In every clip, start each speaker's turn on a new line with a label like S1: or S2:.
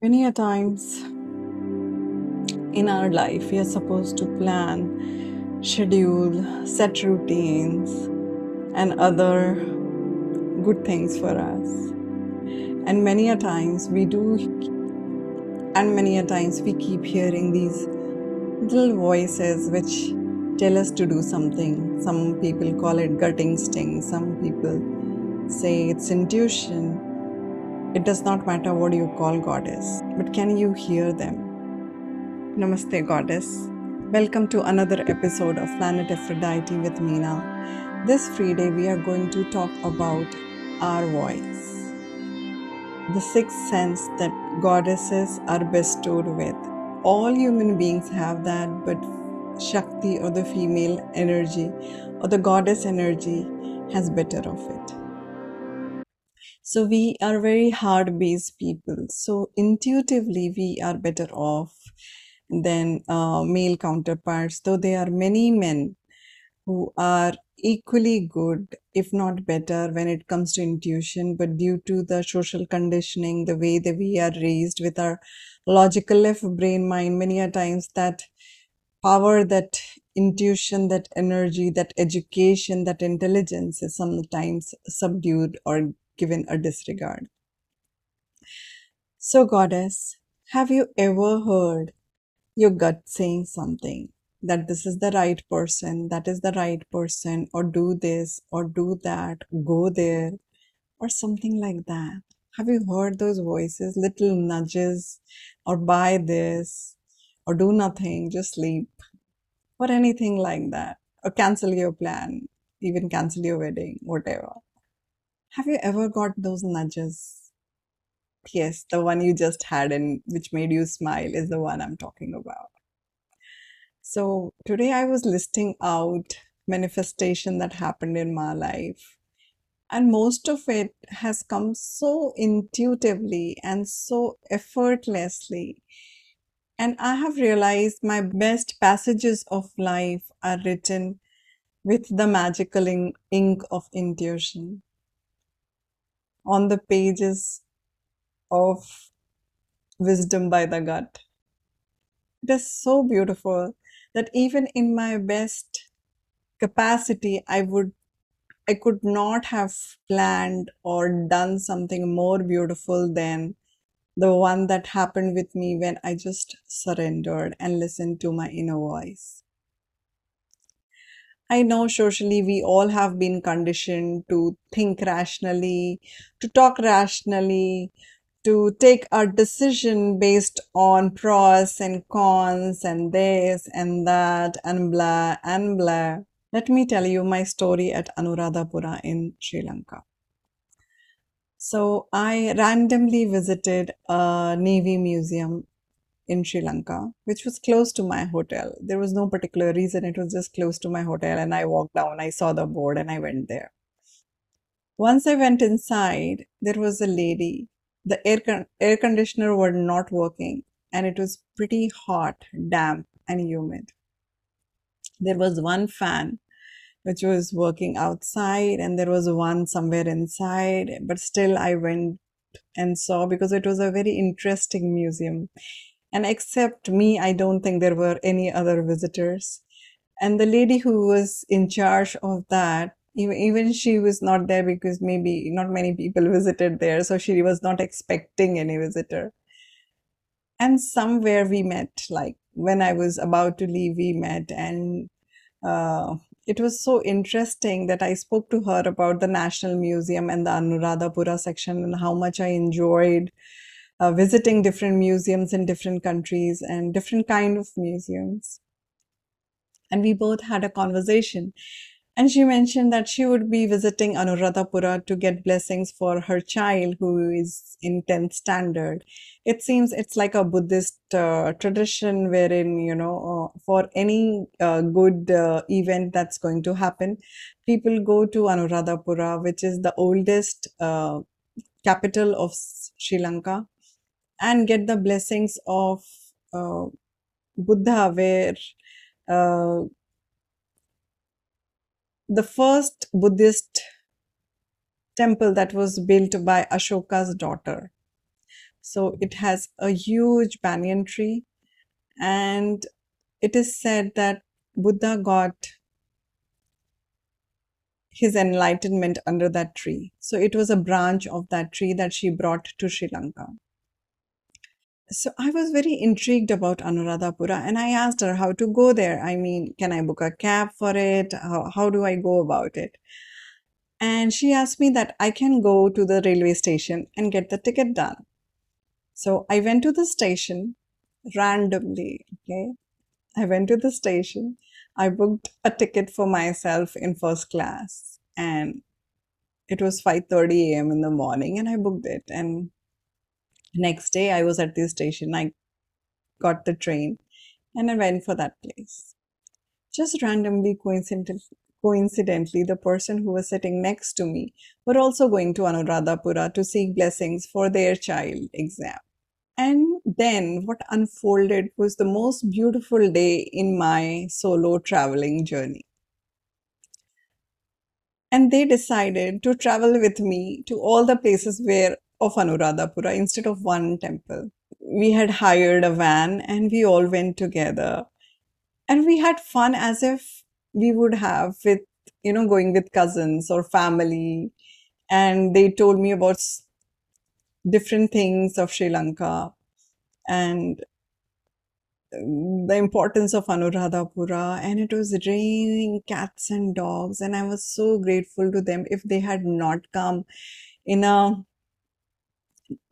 S1: Many a times in our life, we are supposed to plan, schedule, set routines, and other good things for us. And many a times we do, and many a times we keep hearing these little voices which tell us to do something. Some people call it gut instinct, some people say it's intuition, it does not matter what you call goddess, but can you hear them? Namaste, goddess. Welcome to another episode of Planet Aphrodite with Meena. This free day, we are going to talk about our voice, the sixth sense that goddesses are bestowed with. All human beings have that, but Shakti or the female energy or the goddess energy has better of it. So we are very hard based people. So intuitively, we are better off than uh, male counterparts, though there are many men who are equally good, if not better, when it comes to intuition. But due to the social conditioning, the way that we are raised with our logical left brain mind, many a times that power, that intuition, that energy, that education, that intelligence is sometimes subdued or given a disregard. So, Goddess, have you ever heard your gut saying something that this is the right person, that is the right person, or do this, or do that, go there, or something like that? Have you heard those voices, little nudges, or buy this, or do nothing, just sleep, or anything like that, or cancel your plan, even cancel your wedding, whatever? Have you ever got those nudges? Yes, the one you just had and which made you smile is the one I'm talking about. So today I was listing out manifestation that happened in my life. And most of it has come so intuitively and so effortlessly. And I have realized my best passages of life are written with the magical ink, of intuition on the pages of wisdom by the gut. It is so beautiful that even in my best capacity, I would I could not have planned or done something more beautiful than the one that happened with me when I just surrendered and listened to my inner voice. I know socially we all have been conditioned to think rationally, to talk rationally, to take a decision based on pros and cons and this and that and blah and blah. Let me tell you my story at Anuradhapura in Sri Lanka. So I randomly visited a Navy museum in Sri Lanka, which was close to my hotel. There was no particular reason, it was just close to my hotel. And I walked down, I saw the board, and I went there. Once I went inside, there was a lady. The air, con- air conditioner was not working, and it was pretty hot, damp, and humid. There was one fan which was working outside, and there was one somewhere inside, but still I went and saw because it was a very interesting museum and except me, I don't think there were any other visitors. And the lady who was in charge of that, even, even she was not there because maybe not many people visited there. So she was not expecting any visitor. And somewhere we met, like when I was about to leave, we met. And uh, it was so interesting that I spoke to her about the National Museum and the Anuradhapura section and how much I enjoyed uh, visiting different museums in different countries and different kind of museums. And we both had a conversation. And she mentioned that she would be visiting anuradhapura to get blessings for her child who is in 10th standard. It seems it's like a buddhist uh, tradition wherein you know uh, for any uh, good uh, event that's going to happen people go to anuradhapura which is the oldest uh, capital of sri lanka and get the blessings of uh, Buddha, where uh, the first Buddhist temple that was built by Ashoka's daughter. So it has a huge banyan tree, and it is said that Buddha got his enlightenment under that tree. So it was a branch of that tree that she brought to Sri Lanka. So I was very intrigued about Anuradhapura and I asked her how to go there. I mean, can I book a cab for it? How, how do I go about it? And she asked me that I can go to the railway station and get the ticket done. So I went to the station randomly. Okay. I went to the station. I booked a ticket for myself in first class and it was 5:30 a.m. in the morning and I booked it and next day I was at the station. I got the train and I went for that place. Just randomly coincidentally coincidentally the person who was sitting next to me were also going to Anuradhapura to seek blessings for their child exam. And then what unfolded was the most beautiful day in my solo traveling journey. And they decided to travel with me to all the places where of Anuradhapura instead of one temple. We had hired a van and we all went together. And we had fun as if we would have with, you know, going with cousins or family. And they told me about different things of Sri Lanka and the importance of Anuradhapura and it was raining cats and dogs and I was so grateful to them if they had not come in a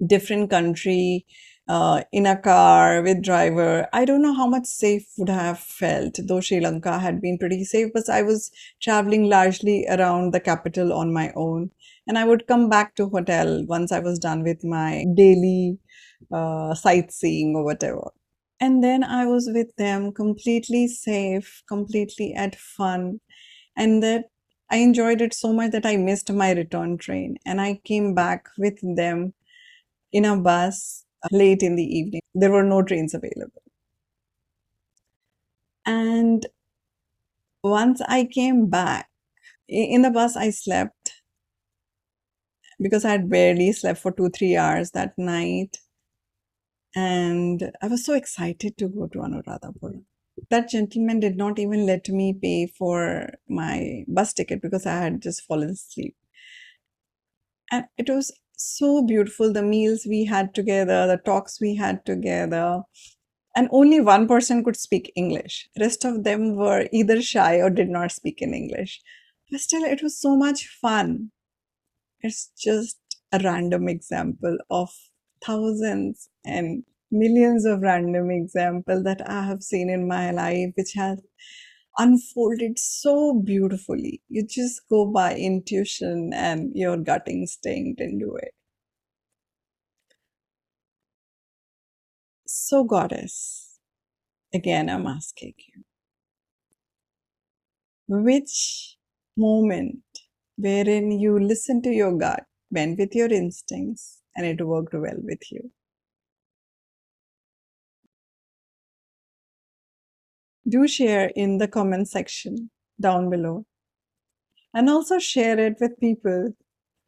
S1: different country uh, in a car with driver. I don't know how much safe would have felt though sri lanka had been pretty safe but i was traveling largely around the capital on my own. And i would come back to hotel once i was done with my daily uh, sightseeing or whatever. And then i was with them completely safe completely at fun. And that i enjoyed it so much that i missed my return train. And i came back with them in a bus uh, late in the evening. There were no trains available. And once I came back, in the bus, I slept because I had barely slept for two, three hours that night. And I was so excited to go to Anuradhapura. That gentleman did not even let me pay for my bus ticket because I had just fallen asleep. And it was so beautiful the meals we had together the talks we had together. And only one person could speak english. Rest of them were either shy or did not speak in english. But still it was so much fun. It's just a random example of thousands and millions of random examples that i have seen in my life which has unfolded so beautifully. You just go by intuition and your gut instinct and do it. So, Goddess, again, I'm asking you which moment wherein you listen to your gut, went with your instincts, and it worked well with you? Do share in the comment section down below. And also share it with people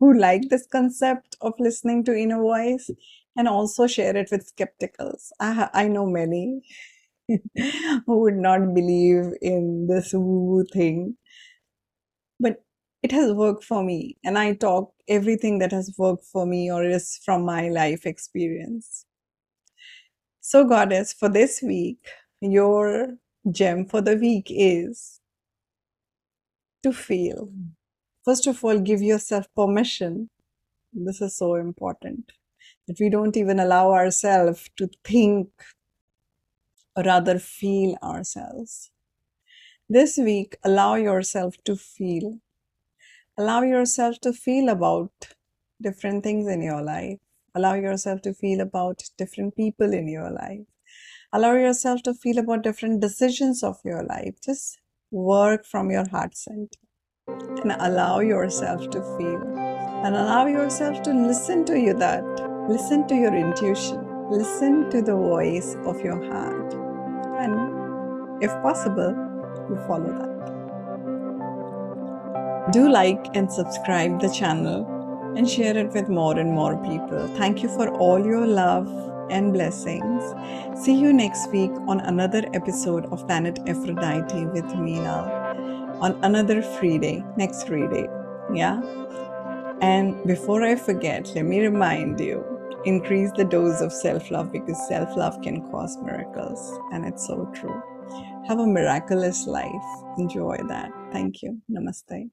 S1: who like this concept of listening to inner voice and also share it with skepticals. I, I know many who would not believe in this woo woo thing, but it has worked for me. And I talk everything that has worked for me or is from my life experience. So, Goddess, for this week, your gem for the week is to feel. First of all, give yourself permission. This is so important that we don't even allow ourselves to think or rather feel ourselves. This week, allow yourself to feel. Allow yourself to feel about different things in your life. Allow yourself to feel about different people in your life allow yourself to feel about different decisions of your life. Just work from your heart center. And allow yourself to feel. And allow yourself to listen to you that listen to your intuition. Listen to the voice of your heart. And if possible you follow that. Do like and subscribe the channel and share it with more and more people. Thank you for all your love and blessings. See you next week on another episode of Planet Aphrodite with Meena on another free day, next free day. Yeah. And before I forget, let me remind you increase the dose of self love because self love can cause miracles. And it's so true. Have a miraculous life. Enjoy that. Thank you. Namaste.